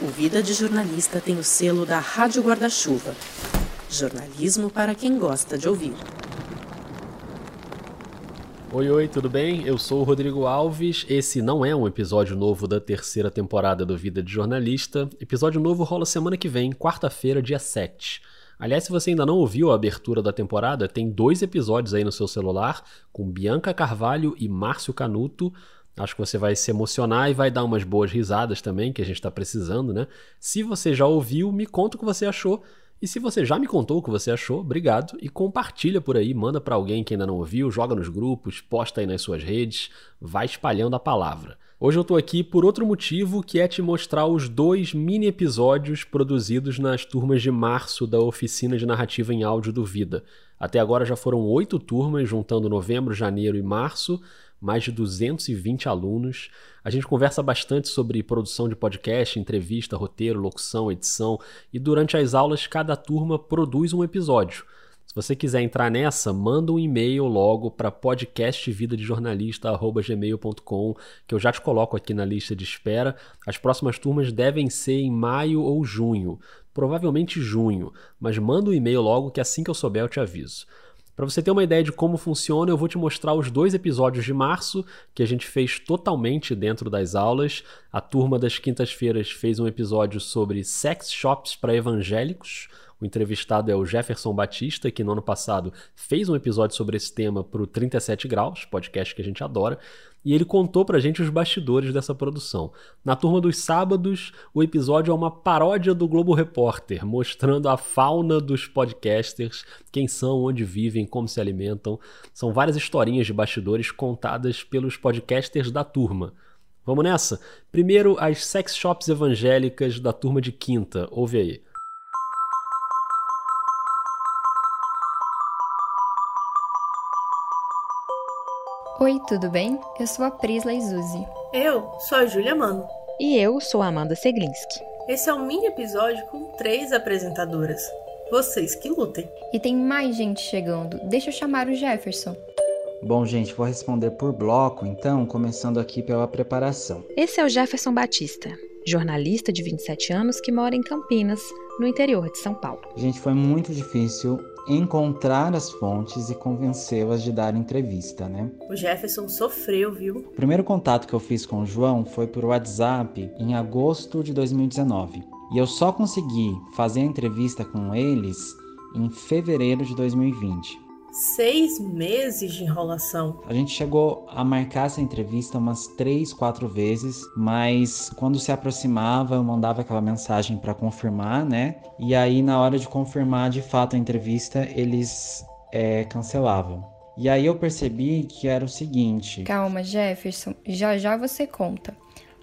O Vida de Jornalista tem o selo da Rádio Guarda-Chuva. Jornalismo para quem gosta de ouvir. Oi, oi, tudo bem? Eu sou o Rodrigo Alves. Esse não é um episódio novo da terceira temporada do Vida de Jornalista. Episódio novo rola semana que vem, quarta-feira, dia 7. Aliás, se você ainda não ouviu a abertura da temporada, tem dois episódios aí no seu celular, com Bianca Carvalho e Márcio Canuto. Acho que você vai se emocionar e vai dar umas boas risadas também, que a gente está precisando, né? Se você já ouviu, me conta o que você achou. E se você já me contou o que você achou, obrigado e compartilha por aí, manda para alguém que ainda não ouviu, joga nos grupos, posta aí nas suas redes, vai espalhando a palavra. Hoje eu tô aqui por outro motivo, que é te mostrar os dois mini episódios produzidos nas turmas de março da oficina de narrativa em áudio do Vida. Até agora já foram oito turmas, juntando novembro, janeiro e março mais de 220 alunos. A gente conversa bastante sobre produção de podcast, entrevista, roteiro, locução, edição e durante as aulas cada turma produz um episódio. Se você quiser entrar nessa, manda um e-mail logo para podcastvidadejornalista@gmail.com, que eu já te coloco aqui na lista de espera. As próximas turmas devem ser em maio ou junho, provavelmente junho, mas manda um e-mail logo que assim que eu souber eu te aviso. Para você ter uma ideia de como funciona, eu vou te mostrar os dois episódios de março que a gente fez totalmente dentro das aulas. A turma das quintas-feiras fez um episódio sobre sex shops para evangélicos. O entrevistado é o Jefferson Batista, que no ano passado fez um episódio sobre esse tema para o 37 Graus, podcast que a gente adora e ele contou pra gente os bastidores dessa produção. Na turma dos sábados, o episódio é uma paródia do Globo Repórter, mostrando a fauna dos podcasters, quem são, onde vivem, como se alimentam. São várias historinhas de bastidores contadas pelos podcasters da turma. Vamos nessa? Primeiro, as sex shops evangélicas da turma de quinta. Ouve aí. Oi, tudo bem? Eu sou a Prisla Izuzi. Eu sou a Júlia Mano. E eu sou a Amanda Seglinski. Esse é um mini episódio com três apresentadoras. Vocês que lutem. E tem mais gente chegando. Deixa eu chamar o Jefferson. Bom, gente, vou responder por bloco, então, começando aqui pela preparação. Esse é o Jefferson Batista, jornalista de 27 anos que mora em Campinas, no interior de São Paulo. Gente, foi muito difícil encontrar as fontes e convencê-las de dar entrevista, né? O Jefferson sofreu, viu? O primeiro contato que eu fiz com o João foi por WhatsApp em agosto de 2019. E eu só consegui fazer a entrevista com eles em fevereiro de 2020 seis meses de enrolação. A gente chegou a marcar essa entrevista umas três, quatro vezes, mas quando se aproximava, eu mandava aquela mensagem para confirmar, né? E aí, na hora de confirmar de fato a entrevista, eles é, cancelavam. E aí eu percebi que era o seguinte: Calma, Jefferson, já já você conta.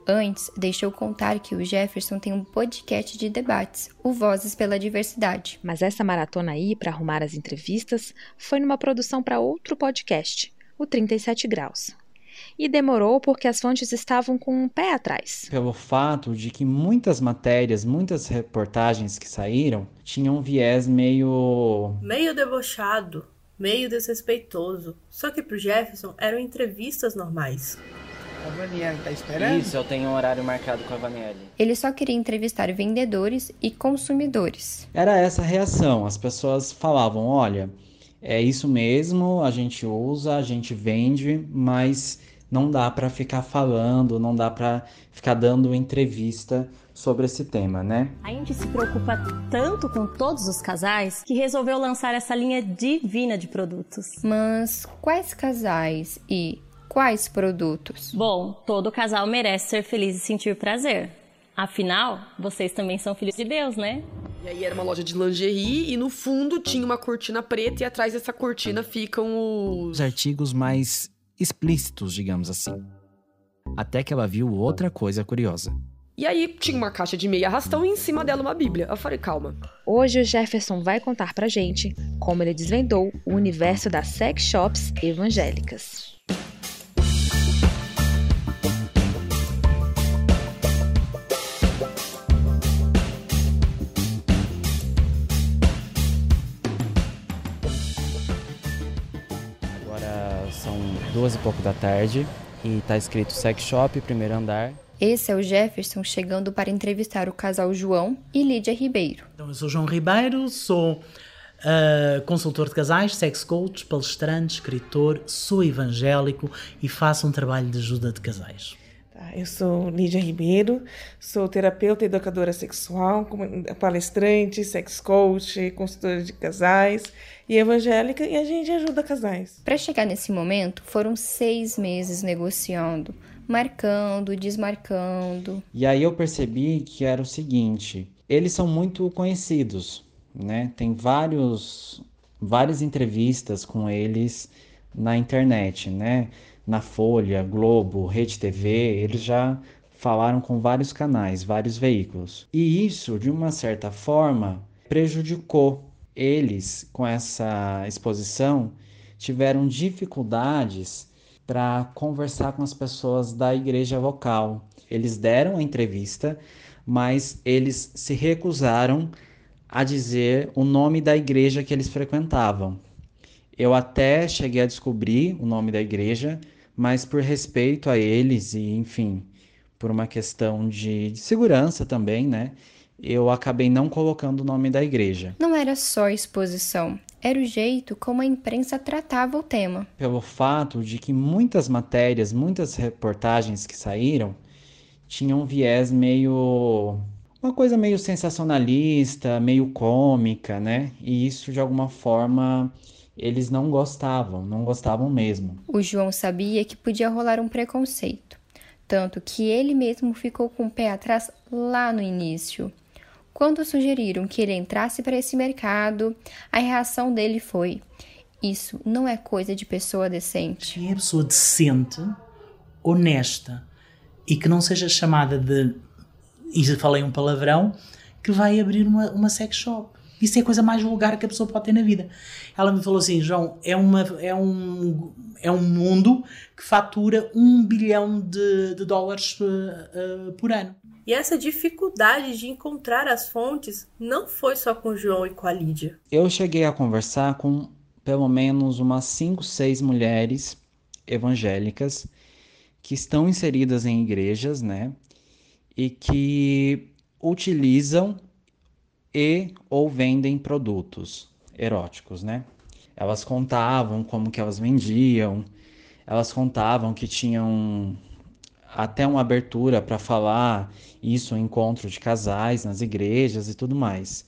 Antes, deixa eu contar que o Jefferson tem um podcast de debates, o Vozes pela Diversidade. Mas essa maratona aí, para arrumar as entrevistas, foi numa produção para outro podcast, o 37 Graus. E demorou porque as fontes estavam com um pé atrás. Pelo fato de que muitas matérias, muitas reportagens que saíram tinham um viés meio. meio debochado, meio desrespeitoso. Só que pro Jefferson eram entrevistas normais. A Vanielle tá esperando? Isso, eu tenho um horário marcado com a Vanielle. Ele só queria entrevistar vendedores e consumidores. Era essa a reação. As pessoas falavam: olha, é isso mesmo, a gente usa, a gente vende, mas não dá para ficar falando, não dá para ficar dando entrevista sobre esse tema, né? A gente se preocupa tanto com todos os casais que resolveu lançar essa linha divina de produtos. Mas quais casais e Quais produtos? Bom, todo casal merece ser feliz e sentir prazer. Afinal, vocês também são filhos de Deus, né? E aí era uma loja de lingerie e no fundo tinha uma cortina preta e atrás dessa cortina ficam os... Os artigos mais explícitos, digamos assim. Até que ela viu outra coisa curiosa. E aí tinha uma caixa de meia arrastão e em cima dela uma bíblia. Eu falei, calma. Hoje o Jefferson vai contar pra gente como ele desvendou o universo das sex shops evangélicas. Duas e pouco da tarde e tá escrito sex shop, primeiro andar. Esse é o Jefferson chegando para entrevistar o casal João e Lídia Ribeiro. Então, eu sou João Ribeiro, sou uh, consultor de casais, sex coach, palestrante, escritor, sou evangélico e faço um trabalho de ajuda de casais. Tá, eu sou Lídia Ribeiro, sou terapeuta e educadora sexual, palestrante, sex coach, consultora de casais e evangélica, e a gente ajuda casais. Para chegar nesse momento, foram seis meses negociando marcando, desmarcando. E aí eu percebi que era o seguinte: eles são muito conhecidos, né? Tem vários, várias entrevistas com eles na internet, né? Na Folha, Globo, Rede TV, eles já falaram com vários canais, vários veículos. E isso, de uma certa forma, prejudicou eles com essa exposição, tiveram dificuldades para conversar com as pessoas da igreja vocal. Eles deram a entrevista, mas eles se recusaram a dizer o nome da igreja que eles frequentavam. Eu até cheguei a descobrir o nome da igreja, mas por respeito a eles e, enfim, por uma questão de, de segurança também, né? Eu acabei não colocando o nome da igreja. Não era só exposição, era o jeito como a imprensa tratava o tema. Pelo fato de que muitas matérias, muitas reportagens que saíram tinham um viés meio uma coisa meio sensacionalista, meio cômica, né? E isso de alguma forma eles não gostavam, não gostavam mesmo. O João sabia que podia rolar um preconceito, tanto que ele mesmo ficou com o pé atrás lá no início. Quando sugeriram que ele entrasse para esse mercado, a reação dele foi: Isso não é coisa de pessoa decente. Quem é pessoa decente, honesta e que não seja chamada de. E falei um palavrão, que vai abrir uma, uma sex shop. Isso é a coisa mais vulgar que a pessoa pode ter na vida. Ela me falou assim: João, é, uma, é, um, é um mundo que fatura um bilhão de, de dólares uh, uh, por ano. E essa dificuldade de encontrar as fontes não foi só com o João e com a Lídia. Eu cheguei a conversar com pelo menos umas 5, 6 mulheres evangélicas que estão inseridas em igrejas, né? E que utilizam e ou vendem produtos eróticos, né? Elas contavam como que elas vendiam, elas contavam que tinham até uma abertura para falar isso em encontro de casais nas igrejas e tudo mais.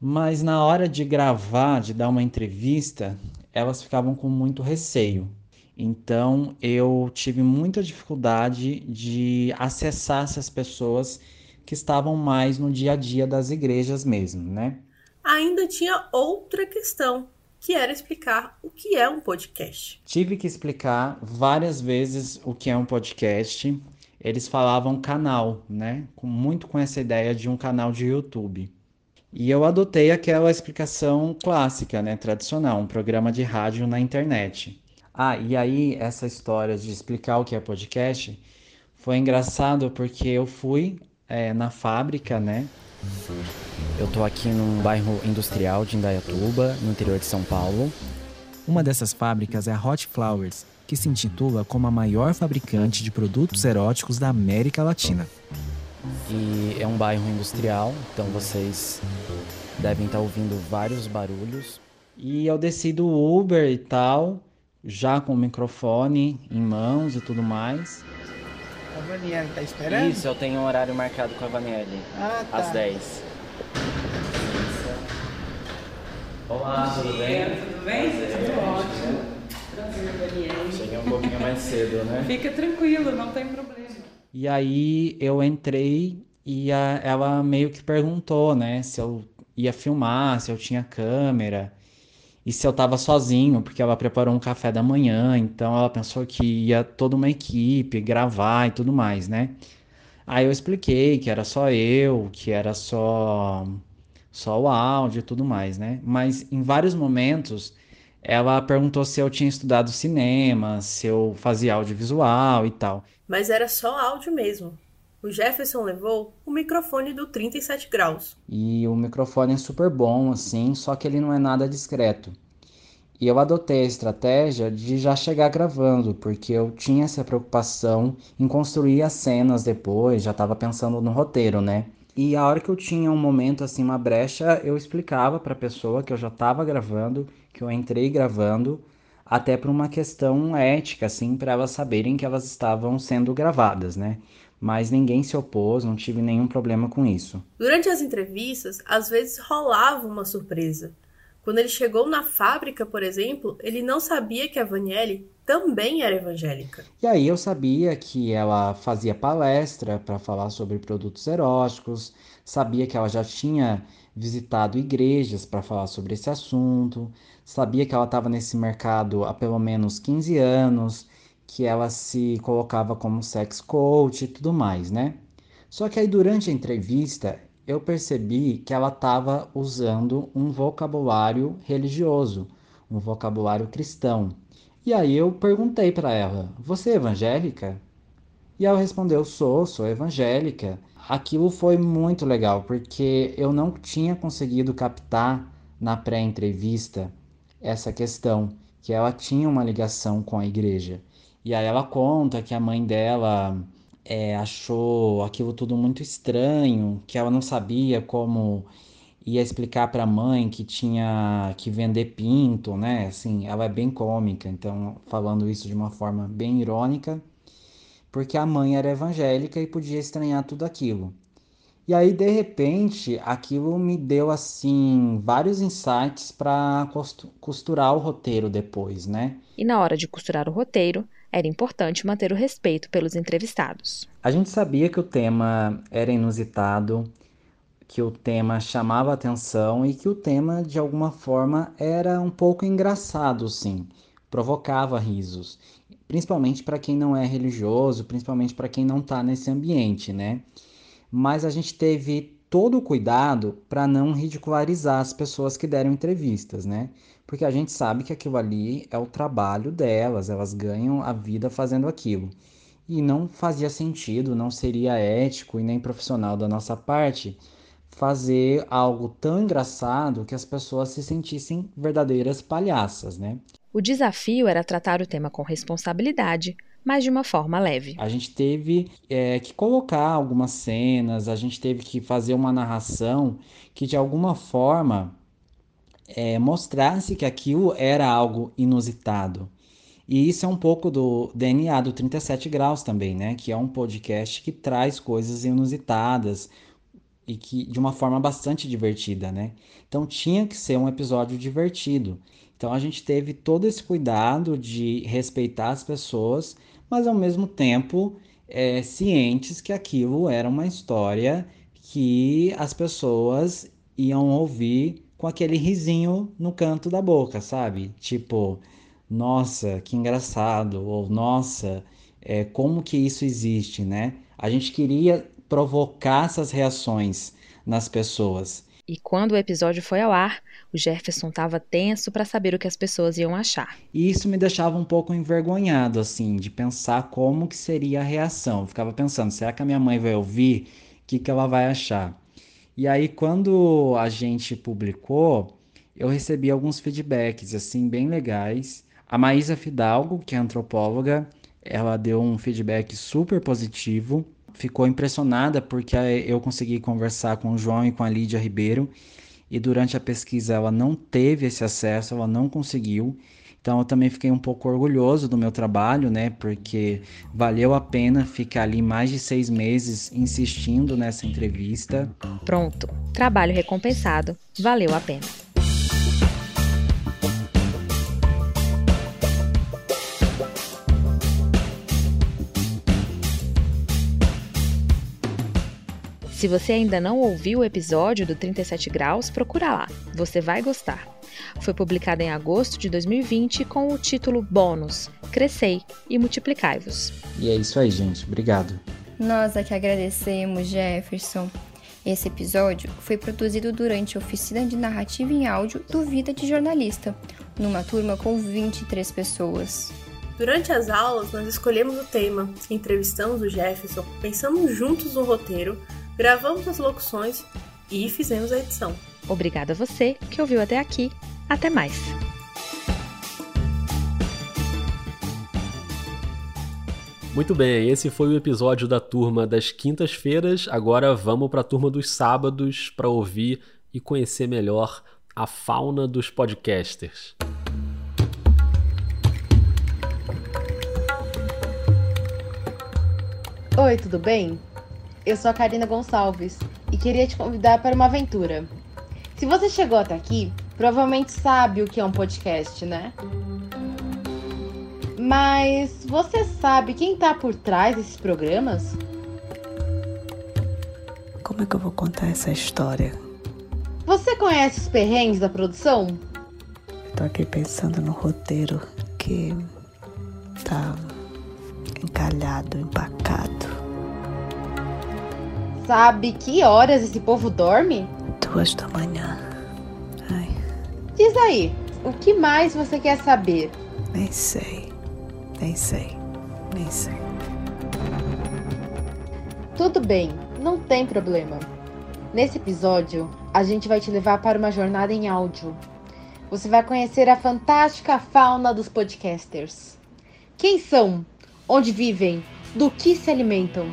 Mas na hora de gravar, de dar uma entrevista, elas ficavam com muito receio. Então eu tive muita dificuldade de acessar essas pessoas que estavam mais no dia a dia das igrejas mesmo, né? Ainda tinha outra questão, que era explicar o que é um podcast. Tive que explicar várias vezes o que é um podcast. Eles falavam canal, né? Com, muito com essa ideia de um canal de YouTube. E eu adotei aquela explicação clássica, né? Tradicional, um programa de rádio na internet. Ah, e aí essa história de explicar o que é podcast foi engraçado porque eu fui é, na fábrica, né? Eu tô aqui num bairro industrial de Indaiatuba, no interior de São Paulo. Uma dessas fábricas é a Hot Flowers, que se intitula como a maior fabricante de produtos eróticos da América Latina. E é um bairro industrial, então vocês devem estar ouvindo vários barulhos. E eu desci do Uber e tal, já com o microfone em mãos e tudo mais. A Vaniele tá esperando? Isso, eu tenho um horário marcado com a Vaniele. Ah, tá. Às 10. Olá, tudo bem? Tudo bem? Tudo ótimo. Prazer, Daniele. Cheguei um pouquinho mais cedo, né? Fica tranquilo, não tem problema. E aí eu entrei e a, ela meio que perguntou, né, se eu ia filmar, se eu tinha câmera e se eu tava sozinho, porque ela preparou um café da manhã, então ela pensou que ia toda uma equipe gravar e tudo mais, né? Aí eu expliquei que era só eu, que era só só o áudio e tudo mais, né? Mas em vários momentos ela perguntou se eu tinha estudado cinema, se eu fazia audiovisual e tal. Mas era só áudio mesmo. O Jefferson levou o microfone do 37 graus. E o microfone é super bom, assim, só que ele não é nada discreto. E eu adotei a estratégia de já chegar gravando, porque eu tinha essa preocupação em construir as cenas depois, já estava pensando no roteiro, né? E a hora que eu tinha um momento assim, uma brecha, eu explicava para a pessoa que eu já estava gravando, que eu entrei gravando, até por uma questão ética, assim, para elas saberem que elas estavam sendo gravadas, né? Mas ninguém se opôs, não tive nenhum problema com isso. Durante as entrevistas, às vezes rolava uma surpresa. Quando ele chegou na fábrica, por exemplo, ele não sabia que a Vanielle também era evangélica. E aí eu sabia que ela fazia palestra para falar sobre produtos eróticos, sabia que ela já tinha visitado igrejas para falar sobre esse assunto, sabia que ela estava nesse mercado há pelo menos 15 anos, que ela se colocava como sex coach e tudo mais, né? Só que aí durante a entrevista eu percebi que ela estava usando um vocabulário religioso, um vocabulário cristão. E aí eu perguntei para ela: "Você é evangélica?" E ela respondeu: "Sou, sou evangélica." Aquilo foi muito legal, porque eu não tinha conseguido captar na pré-entrevista essa questão, que ela tinha uma ligação com a igreja. E aí ela conta que a mãe dela é, achou aquilo tudo muito estranho, que ela não sabia como ia explicar para a mãe que tinha que vender pinto, né? Assim, ela é bem cômica, então falando isso de uma forma bem irônica porque a mãe era evangélica e podia estranhar tudo aquilo. E aí, de repente, aquilo me deu assim vários insights para costurar o roteiro depois, né? E na hora de costurar o roteiro, era importante manter o respeito pelos entrevistados. A gente sabia que o tema era inusitado, que o tema chamava atenção e que o tema de alguma forma era um pouco engraçado, sim, provocava risos principalmente para quem não é religioso, principalmente para quem não está nesse ambiente, né? Mas a gente teve todo o cuidado para não ridicularizar as pessoas que deram entrevistas, né? Porque a gente sabe que aquilo ali é o trabalho delas, elas ganham a vida fazendo aquilo. E não fazia sentido, não seria ético e nem profissional da nossa parte fazer algo tão engraçado que as pessoas se sentissem verdadeiras palhaças, né? O desafio era tratar o tema com responsabilidade, mas de uma forma leve. A gente teve é, que colocar algumas cenas, a gente teve que fazer uma narração que de alguma forma é, mostrasse que aquilo era algo inusitado. E isso é um pouco do DNA do 37 Graus também, né? Que é um podcast que traz coisas inusitadas e que de uma forma bastante divertida, né? Então tinha que ser um episódio divertido. Então a gente teve todo esse cuidado de respeitar as pessoas, mas ao mesmo tempo é, cientes que aquilo era uma história que as pessoas iam ouvir com aquele risinho no canto da boca, sabe? Tipo, nossa, que engraçado, ou nossa, é, como que isso existe, né? A gente queria provocar essas reações nas pessoas. E quando o episódio foi ao ar, o Jefferson estava tenso para saber o que as pessoas iam achar. E isso me deixava um pouco envergonhado, assim, de pensar como que seria a reação. Eu ficava pensando, será que a minha mãe vai ouvir? O que, que ela vai achar? E aí, quando a gente publicou, eu recebi alguns feedbacks, assim, bem legais. A Maísa Fidalgo, que é antropóloga, ela deu um feedback super positivo. Ficou impressionada porque eu consegui conversar com o João e com a Lídia Ribeiro e durante a pesquisa ela não teve esse acesso, ela não conseguiu. Então eu também fiquei um pouco orgulhoso do meu trabalho, né? Porque valeu a pena ficar ali mais de seis meses insistindo nessa entrevista. Pronto, trabalho recompensado, valeu a pena. Se você ainda não ouviu o episódio do 37 Graus, procura lá, você vai gostar. Foi publicado em agosto de 2020 com o título Bônus Crescei e Multiplicai-vos. E é isso aí, gente. Obrigado. Nós é que agradecemos, Jefferson. Esse episódio foi produzido durante a oficina de narrativa em áudio do Vida de Jornalista, numa turma com 23 pessoas. Durante as aulas, nós escolhemos o tema, entrevistamos o Jefferson, pensamos juntos no roteiro, gravamos as locuções e fizemos a edição. Obrigada a você que ouviu até aqui. Até mais! Muito bem, esse foi o episódio da turma das quintas-feiras. Agora vamos para a turma dos sábados para ouvir e conhecer melhor a fauna dos podcasters. Oi, tudo bem? Eu sou a Karina Gonçalves e queria te convidar para uma aventura. Se você chegou até aqui, provavelmente sabe o que é um podcast, né? Mas você sabe quem tá por trás desses programas? Como é que eu vou contar essa história? Você conhece os perrengues da produção? Eu tô aqui pensando no roteiro que tá encalhado, empacado. Sabe que horas esse povo dorme? Duas da manhã. Diz aí, o que mais você quer saber? Nem sei. Nem sei. Nem sei. Tudo bem, não tem problema. Nesse episódio, a gente vai te levar para uma jornada em áudio. Você vai conhecer a fantástica fauna dos podcasters. Quem são? Onde vivem? Do que se alimentam?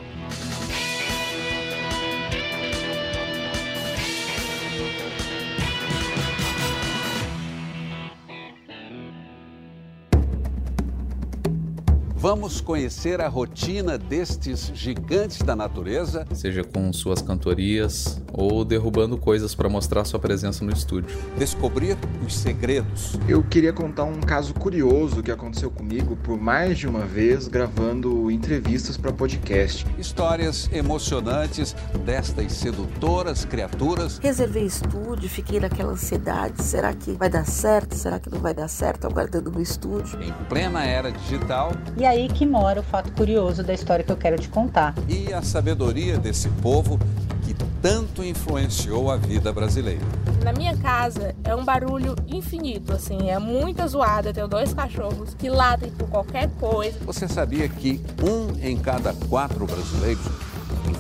Vamos conhecer a rotina destes gigantes da natureza. Seja com suas cantorias ou derrubando coisas para mostrar sua presença no estúdio. Descobrir os segredos. Eu queria contar um caso curioso que aconteceu comigo por mais de uma vez gravando entrevistas para podcast. Histórias emocionantes destas sedutoras criaturas. Reservei estúdio, fiquei naquela ansiedade. Será que vai dar certo? Será que não vai dar certo? Aguardando no estúdio. Em plena era digital. E aí que mora o fato curioso da história que eu quero te contar. E a sabedoria desse povo que tanto influenciou a vida brasileira. Na minha casa é um barulho infinito, assim, é muita zoada. Eu tenho dois cachorros que latem por qualquer coisa. Você sabia que um em cada quatro brasileiros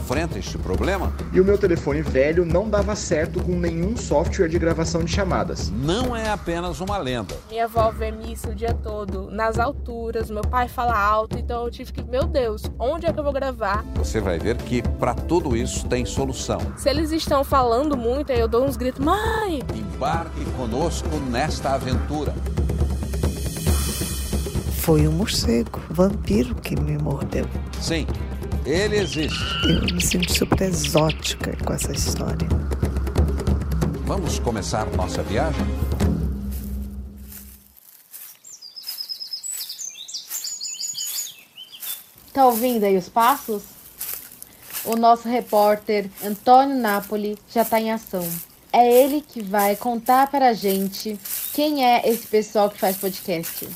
enfrenta este problema? E o meu telefone velho não dava certo com nenhum software de gravação de chamadas. Não é apenas uma lenda. Minha avó vê missa o dia todo, nas alturas, meu pai fala alto, então eu tive que, meu Deus, onde é que eu vou gravar? Você vai ver que para tudo isso tem solução. Se eles estão falando muito, aí eu dou uns gritos, mãe! Embarque conosco nesta aventura. Foi um morcego, vampiro que me mordeu. Sim, ele existe. Eu me sinto super exótica com essa história. Vamos começar nossa viagem? Tá ouvindo aí os passos? O nosso repórter Antônio Napoli já tá em ação. É ele que vai contar para a gente quem é esse pessoal que faz podcast.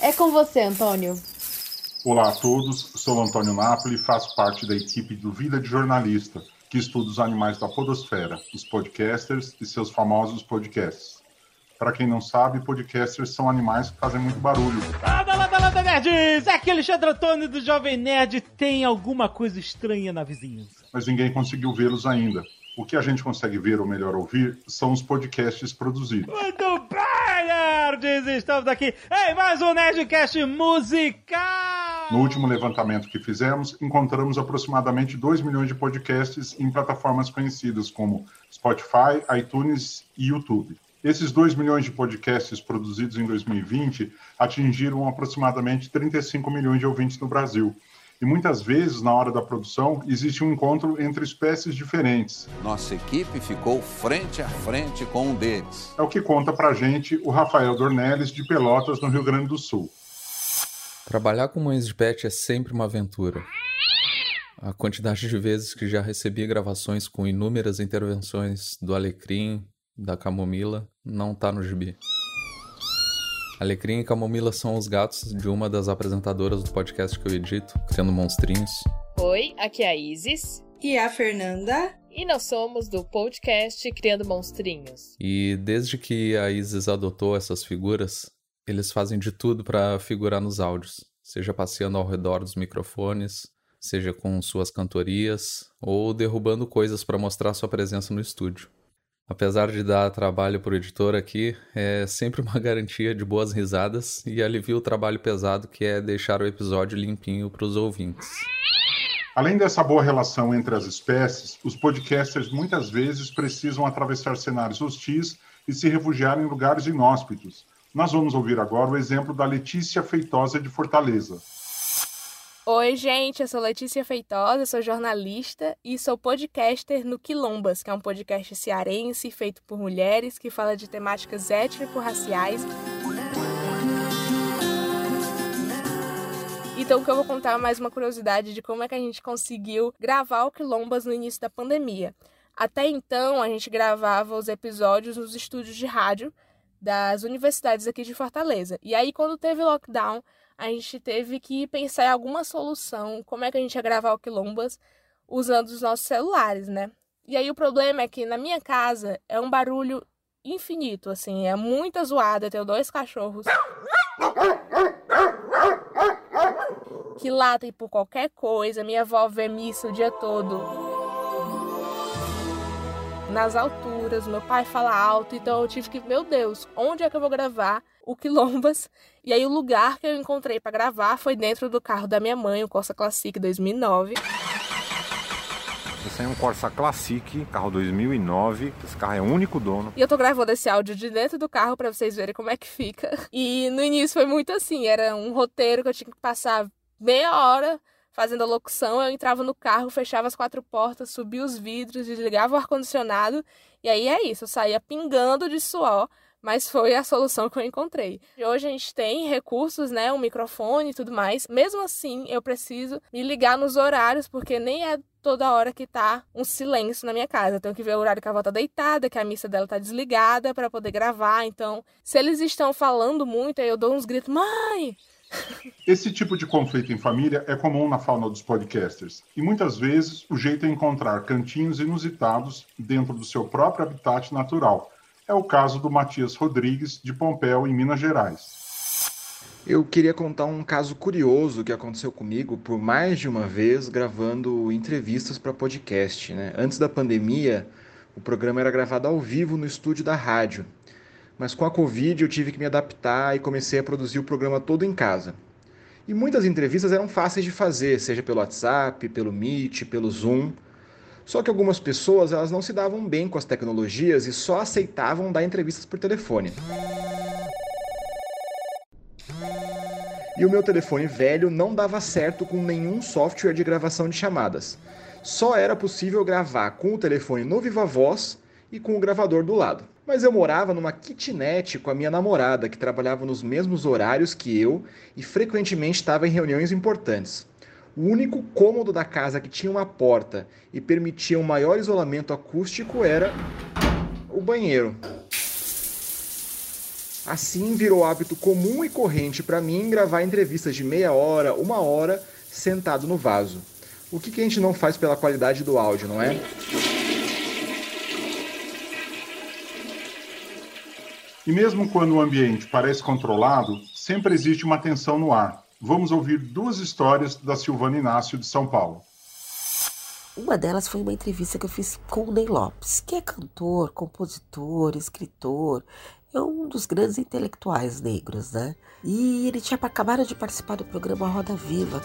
É com você, Antônio. Olá a todos, sou Antônio Napoli e faço parte da equipe do Vida de Jornalista, que estuda os animais da podosfera, os podcasters e seus famosos podcasts. Para quem não sabe, podcasters são animais que fazem muito barulho. Lada, lada, lada, nerds! Aqui é Alexandre Antônio do Jovem Nerd. Tem alguma coisa estranha na vizinhança. Mas ninguém conseguiu vê-los ainda. O que a gente consegue ver, ou melhor ouvir, são os podcasts produzidos. Muito bem, nerds! Estamos aqui em mais um Nerdcast musical! No último levantamento que fizemos, encontramos aproximadamente 2 milhões de podcasts em plataformas conhecidas como Spotify, iTunes e YouTube. Esses 2 milhões de podcasts produzidos em 2020 atingiram aproximadamente 35 milhões de ouvintes no Brasil. E muitas vezes, na hora da produção, existe um encontro entre espécies diferentes. Nossa equipe ficou frente a frente com um deles. É o que conta pra gente o Rafael Dornelles, de Pelotas, no Rio Grande do Sul. Trabalhar com mães de pet é sempre uma aventura. A quantidade de vezes que já recebi gravações com inúmeras intervenções do Alecrim, da Camomila, não tá no gibi. Alecrim e Camomila são os gatos de uma das apresentadoras do podcast que eu edito, Criando Monstrinhos. Oi, aqui é a Isis. E a Fernanda. E nós somos do podcast Criando Monstrinhos. E desde que a Isis adotou essas figuras, eles fazem de tudo para figurar nos áudios, seja passeando ao redor dos microfones, seja com suas cantorias ou derrubando coisas para mostrar sua presença no estúdio. Apesar de dar trabalho para o editor aqui, é sempre uma garantia de boas risadas e alivia o trabalho pesado que é deixar o episódio limpinho para os ouvintes. Além dessa boa relação entre as espécies, os podcasters muitas vezes precisam atravessar cenários hostis e se refugiar em lugares inóspitos. Nós vamos ouvir agora o exemplo da Letícia Feitosa de Fortaleza. Oi, gente, eu sou Letícia Feitosa, sou jornalista e sou podcaster no Quilombas, que é um podcast cearense feito por mulheres que fala de temáticas étnico-raciais. Então, que eu vou contar mais uma curiosidade de como é que a gente conseguiu gravar o Quilombas no início da pandemia. Até então, a gente gravava os episódios nos estúdios de rádio das universidades aqui de Fortaleza. E aí, quando teve lockdown, a gente teve que pensar em alguma solução, como é que a gente ia gravar o Quilombas usando os nossos celulares, né? E aí o problema é que na minha casa é um barulho infinito, assim, é muita zoada, eu tenho dois cachorros que latem por qualquer coisa, minha avó vê missa o dia todo nas alturas, meu pai fala alto, então eu tive que, meu Deus, onde é que eu vou gravar o Quilombas? E aí o lugar que eu encontrei para gravar foi dentro do carro da minha mãe, o Corsa Classic 2009. Esse é um Corsa Classic, carro 2009. Esse carro é o único dono. E eu tô gravando esse áudio de dentro do carro para vocês verem como é que fica. E no início foi muito assim, era um roteiro que eu tinha que passar meia hora fazendo a locução, eu entrava no carro, fechava as quatro portas, subia os vidros, desligava o ar-condicionado, e aí é isso, eu saía pingando de suor, mas foi a solução que eu encontrei. Hoje a gente tem recursos, né, um microfone e tudo mais. Mesmo assim, eu preciso me ligar nos horários, porque nem é toda hora que tá um silêncio na minha casa. Eu tenho que ver o horário que a avó tá deitada, que a missa dela tá desligada para poder gravar. Então, se eles estão falando muito, aí eu dou uns gritos: "Mãe, esse tipo de conflito em família é comum na fauna dos podcasters, e muitas vezes o jeito é encontrar cantinhos inusitados dentro do seu próprio habitat natural. É o caso do Matias Rodrigues, de Pompéu, em Minas Gerais. Eu queria contar um caso curioso que aconteceu comigo por mais de uma vez gravando entrevistas para podcast. Né? Antes da pandemia, o programa era gravado ao vivo no estúdio da rádio, mas com a Covid eu tive que me adaptar e comecei a produzir o programa todo em casa. E muitas entrevistas eram fáceis de fazer, seja pelo WhatsApp, pelo Meet, pelo Zoom. Só que algumas pessoas elas não se davam bem com as tecnologias e só aceitavam dar entrevistas por telefone. E o meu telefone velho não dava certo com nenhum software de gravação de chamadas. Só era possível gravar com o telefone no Viva Voz e com o gravador do lado. Mas eu morava numa kitnet com a minha namorada, que trabalhava nos mesmos horários que eu e frequentemente estava em reuniões importantes. O único cômodo da casa que tinha uma porta e permitia um maior isolamento acústico era o banheiro. Assim virou hábito comum e corrente para mim gravar entrevistas de meia hora, uma hora, sentado no vaso. O que, que a gente não faz pela qualidade do áudio, não é? E mesmo quando o ambiente parece controlado, sempre existe uma tensão no ar. Vamos ouvir duas histórias da Silvana Inácio de São Paulo. Uma delas foi uma entrevista que eu fiz com o Ney Lopes, que é cantor, compositor, escritor, é um dos grandes intelectuais negros, né? E ele tinha acabado de participar do programa Roda Viva.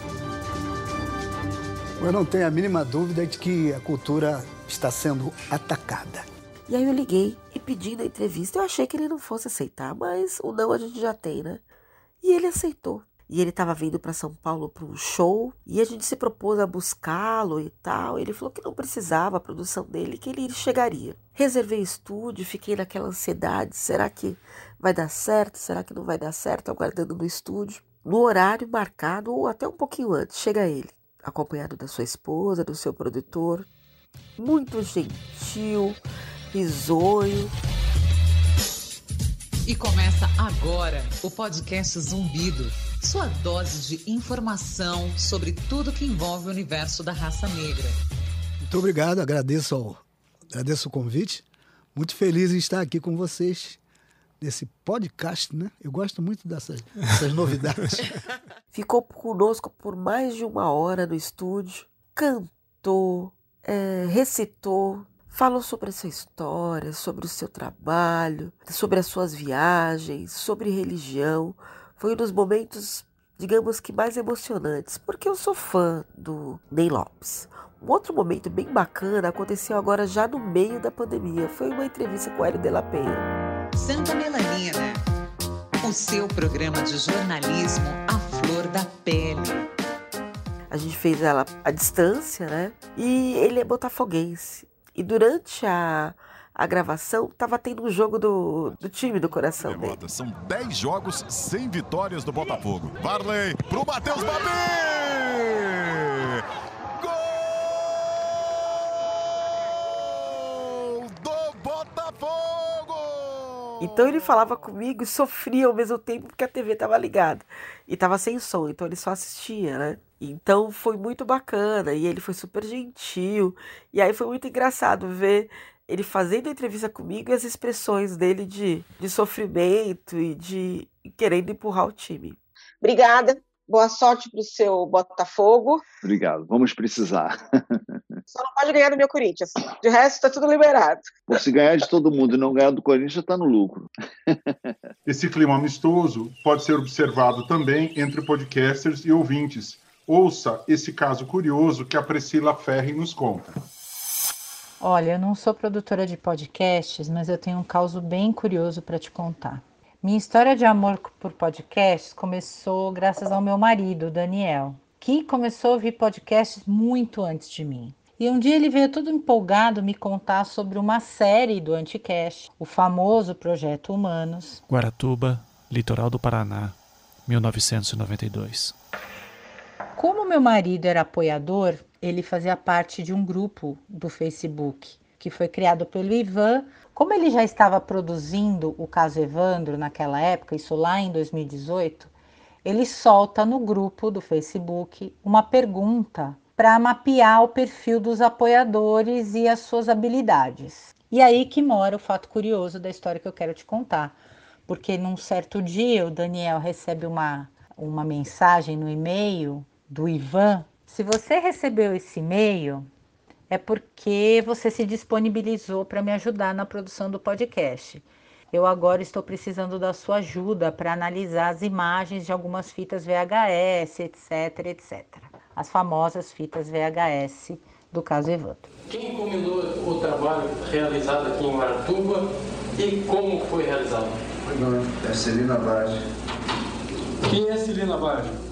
Eu não tenho a mínima dúvida de que a cultura está sendo atacada. E aí eu liguei e pedi na entrevista. Eu achei que ele não fosse aceitar, mas o não a gente já tem, né? E ele aceitou. E ele estava vindo para São Paulo para um show e a gente se propôs a buscá-lo e tal. Ele falou que não precisava a produção dele, que ele chegaria. Reservei estúdio, fiquei naquela ansiedade: será que vai dar certo? Será que não vai dar certo? Aguardando no estúdio. No horário marcado, ou até um pouquinho antes, chega ele, acompanhado da sua esposa, do seu produtor. Muito gentil, risonho. E começa agora o podcast Zumbido, sua dose de informação sobre tudo que envolve o universo da raça negra. Muito obrigado, agradeço, ao, agradeço o convite. Muito feliz em estar aqui com vocês nesse podcast, né? Eu gosto muito dessas, dessas novidades. Ficou conosco por mais de uma hora no estúdio, cantou, é, recitou, Falou sobre a sua história, sobre o seu trabalho, sobre as suas viagens, sobre religião. Foi um dos momentos, digamos que mais emocionantes, porque eu sou fã do Ney Lopes. Um outro momento bem bacana aconteceu agora já no meio da pandemia. Foi uma entrevista com o Hélio de la Penha. Santa Melanina, o seu programa de jornalismo à flor da pele. A gente fez ela à distância, né? E ele é botafoguense. E durante a, a gravação, tava tendo um jogo do, do time do coração dele. São 10 jogos sem vitórias do Botafogo. Varley pro Matheus Babi! Então ele falava comigo e sofria ao mesmo tempo porque a TV tava ligada. E tava sem som, então ele só assistia, né? Então foi muito bacana e ele foi super gentil. E aí foi muito engraçado ver ele fazendo a entrevista comigo e as expressões dele de, de sofrimento e de querendo empurrar o time. Obrigada. Boa sorte para o seu Botafogo. Obrigado. Vamos precisar. Só não pode ganhar do meu Corinthians. De resto, está tudo liberado. Bom, se ganhar de todo mundo e não ganhar do Corinthians, está no lucro. Esse clima amistoso pode ser observado também entre podcasters e ouvintes. Ouça esse caso curioso que a Priscila Ferri nos conta. Olha, eu não sou produtora de podcasts, mas eu tenho um caso bem curioso para te contar. Minha história de amor por podcasts começou graças ao meu marido, Daniel, que começou a ouvir podcasts muito antes de mim. E um dia ele veio todo empolgado me contar sobre uma série do Anticast, o famoso Projeto Humanos. Guaratuba, litoral do Paraná, 1992. Como meu marido era apoiador, ele fazia parte de um grupo do Facebook que foi criado pelo Ivan. Como ele já estava produzindo o caso Evandro naquela época, isso lá em 2018, ele solta no grupo do Facebook uma pergunta para mapear o perfil dos apoiadores e as suas habilidades. E aí que mora o fato curioso da história que eu quero te contar. Porque num certo dia o Daniel recebe uma, uma mensagem no e-mail do Ivan. Se você recebeu esse e-mail, é porque você se disponibilizou para me ajudar na produção do podcast. Eu agora estou precisando da sua ajuda para analisar as imagens de algumas fitas VHS, etc, etc. As famosas fitas VHS do caso Evandro. Quem encomendou o trabalho realizado aqui em Maratuba e como foi realizado? É Celina Bage. Quem é Celina Bage?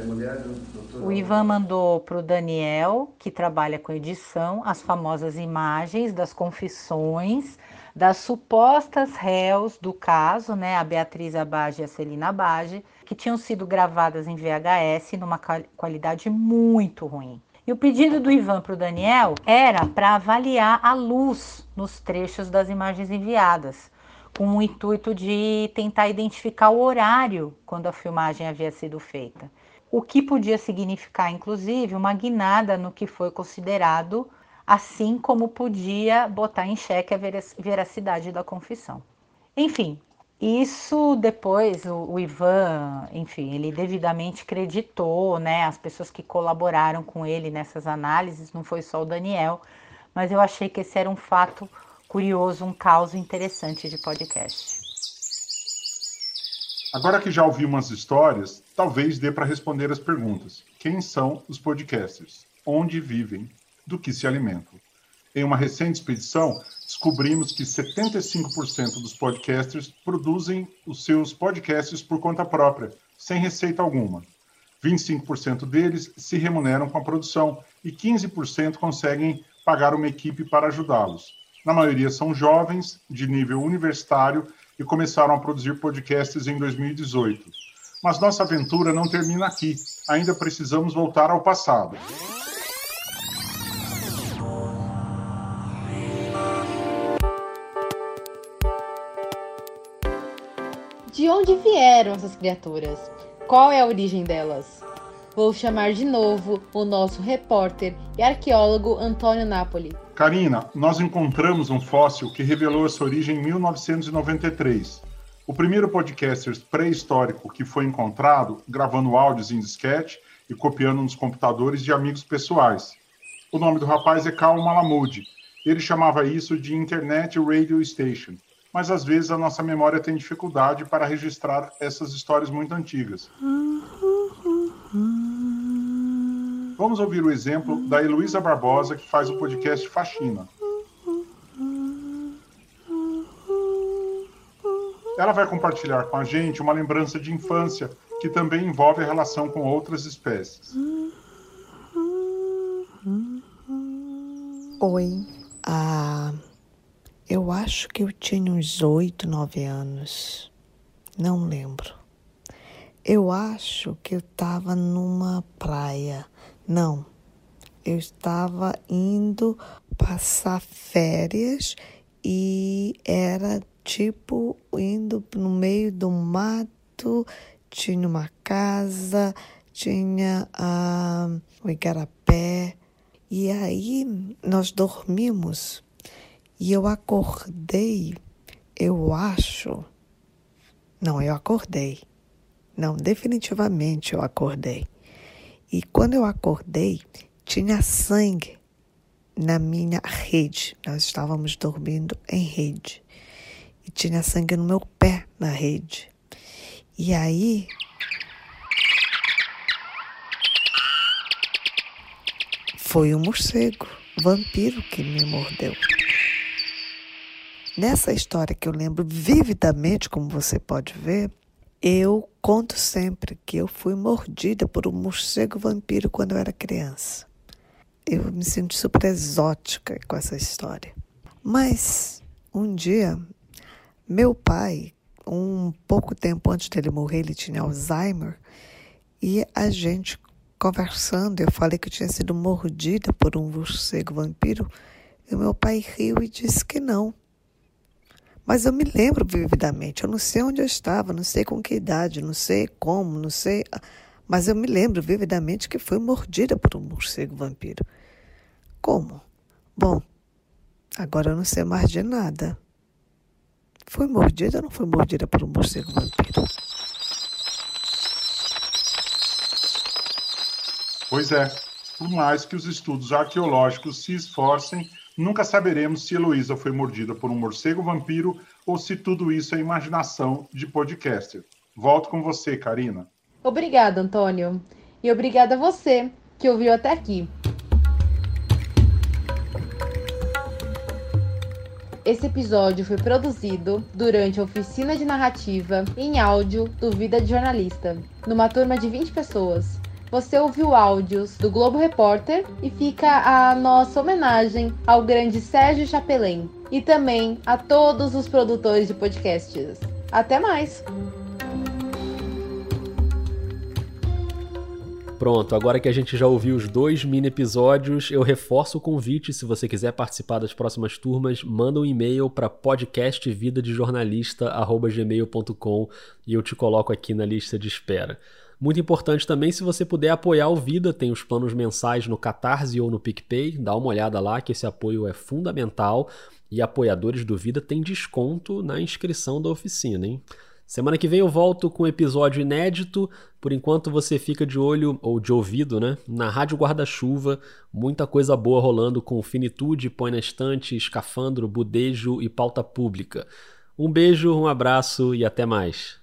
É, mulher do doutor. O Ivan mandou para o Daniel, que trabalha com edição, as famosas imagens das confissões das supostas réus do caso, né, a Beatriz Abage e a Celina Abage, que tinham sido gravadas em VHS numa qualidade muito ruim. E o pedido do Ivan para o Daniel era para avaliar a luz nos trechos das imagens enviadas, com o intuito de tentar identificar o horário quando a filmagem havia sido feita. O que podia significar, inclusive, uma guinada no que foi considerado assim como podia botar em xeque a veracidade da confissão. Enfim, isso depois o, o, Ivan, enfim, ele devidamente creditou, né, as pessoas que colaboraram com ele nessas análises, não foi só o Daniel, mas eu achei que esse era um fato curioso, um caso interessante de podcast. Agora que já ouvi umas histórias, talvez dê para responder as perguntas. Quem são os podcasters? Onde vivem? do que se alimentam. Em uma recente expedição, descobrimos que 75% dos podcasters produzem os seus podcasts por conta própria, sem receita alguma. 25% deles se remuneram com a produção e 15% conseguem pagar uma equipe para ajudá-los. Na maioria são jovens, de nível universitário e começaram a produzir podcasts em 2018. Mas nossa aventura não termina aqui. Ainda precisamos voltar ao passado. De onde vieram essas criaturas? Qual é a origem delas? Vou chamar de novo o nosso repórter e arqueólogo Antônio Napoli. Karina, nós encontramos um fóssil que revelou sua origem em 1993. O primeiro podcaster pré-histórico que foi encontrado gravando áudios em disquete e copiando nos computadores de amigos pessoais. O nome do rapaz é Carl Malamude Ele chamava isso de Internet Radio Station, mas às vezes a nossa memória tem dificuldade para registrar essas histórias muito antigas. Vamos ouvir o exemplo da Heloísa Barbosa, que faz o podcast Faxina. Ela vai compartilhar com a gente uma lembrança de infância que também envolve a relação com outras espécies. Oi, ah, eu acho que eu tinha uns oito, nove anos. Não lembro. Eu acho que eu estava numa praia. Não, eu estava indo passar férias e era tipo indo no meio do mato, tinha uma casa, tinha ah, o igarapé. E aí nós dormimos e eu acordei, eu acho. Não, eu acordei. Não, definitivamente eu acordei. E quando eu acordei, tinha sangue na minha rede. Nós estávamos dormindo em rede. E tinha sangue no meu pé na rede. E aí Foi um morcego, vampiro, que me mordeu. Nessa história que eu lembro vividamente, como você pode ver, eu conto sempre que eu fui mordida por um morcego vampiro quando eu era criança. Eu me sinto super exótica com essa história. Mas um dia, meu pai, um pouco tempo antes dele morrer, ele tinha Alzheimer, e a gente conversando, eu falei que eu tinha sido mordida por um morcego vampiro, e meu pai riu e disse que não. Mas eu me lembro vividamente, eu não sei onde eu estava, não sei com que idade, não sei como, não sei. Mas eu me lembro vividamente que fui mordida por um morcego vampiro. Como? Bom, agora eu não sei mais de nada. Fui mordida ou não fui mordida por um morcego vampiro? Pois é, por mais que os estudos arqueológicos se esforcem, nunca saberemos se Heloísa foi mordida por um morcego vampiro ou se tudo isso é imaginação de podcaster. Volto com você, Karina. Obrigada, Antônio. E obrigada a você que ouviu até aqui. Esse episódio foi produzido durante a oficina de narrativa em áudio do Vida de Jornalista, numa turma de 20 pessoas você ouviu áudios do Globo Repórter e fica a nossa homenagem ao grande Sérgio Chapelin e também a todos os produtores de podcasts. Até mais! Pronto, agora que a gente já ouviu os dois mini episódios, eu reforço o convite. Se você quiser participar das próximas turmas, manda um e-mail para podcastvidadejornalista@gmail.com e eu te coloco aqui na lista de espera. Muito importante também, se você puder apoiar o Vida, tem os planos mensais no Catarse ou no PicPay, dá uma olhada lá que esse apoio é fundamental e apoiadores do Vida têm desconto na inscrição da oficina, hein? Semana que vem eu volto com um episódio inédito. Por enquanto você fica de olho, ou de ouvido, né? Na Rádio Guarda-Chuva, muita coisa boa rolando com Finitude, Põe na Estante, Escafandro, Budejo e Pauta Pública. Um beijo, um abraço e até mais.